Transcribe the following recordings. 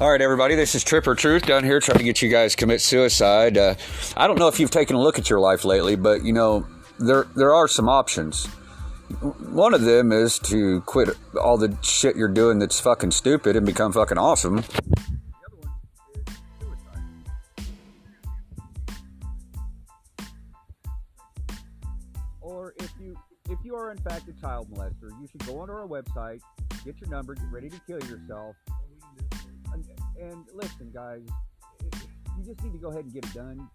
All right, everybody, this is Tripper Truth down here trying to get you guys to commit suicide. Uh, I don't know if you've taken a look at your life lately, but you know, there, there are some options. One of them is to quit all the shit you're doing that's fucking stupid and become fucking awesome. Or if you if you are in fact a child molester, you should go onto our website, get your number, get ready to kill yourself. And, and listen, guys, you just need to go ahead and get it done.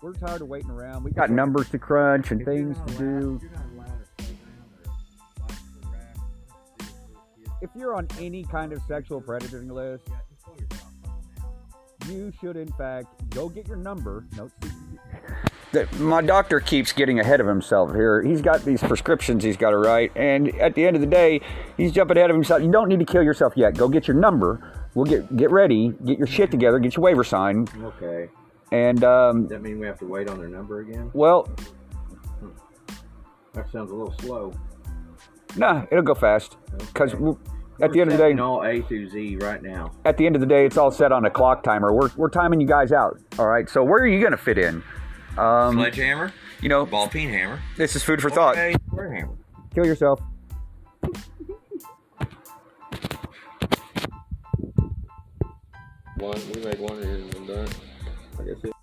We're tired of waiting around. We've got numbers to crunch and things to do. If you're on any kind of sexual predating list, you should in fact go get your number. No, my doctor keeps getting ahead of himself here. He's got these prescriptions he's got to write, and at the end of the day, he's jumping ahead of himself. You don't need to kill yourself yet. Go get your number. We'll get get ready, get your shit together, get your waiver signed, Okay. and um, Does that mean we have to wait on their number again? well, That sounds a little slow. nah, it'll go fast because Okay. at the end of the day, all A through Z right now. at the end of the day, it's all set on a clock timer. We're we're timing you guys out. All right. So where are you gonna fit in? Um, Sledgehammer, you know, ball peen hammer, this is food for thought. okay, square hammer. Kill yourself. One, we made one and done. I guess it.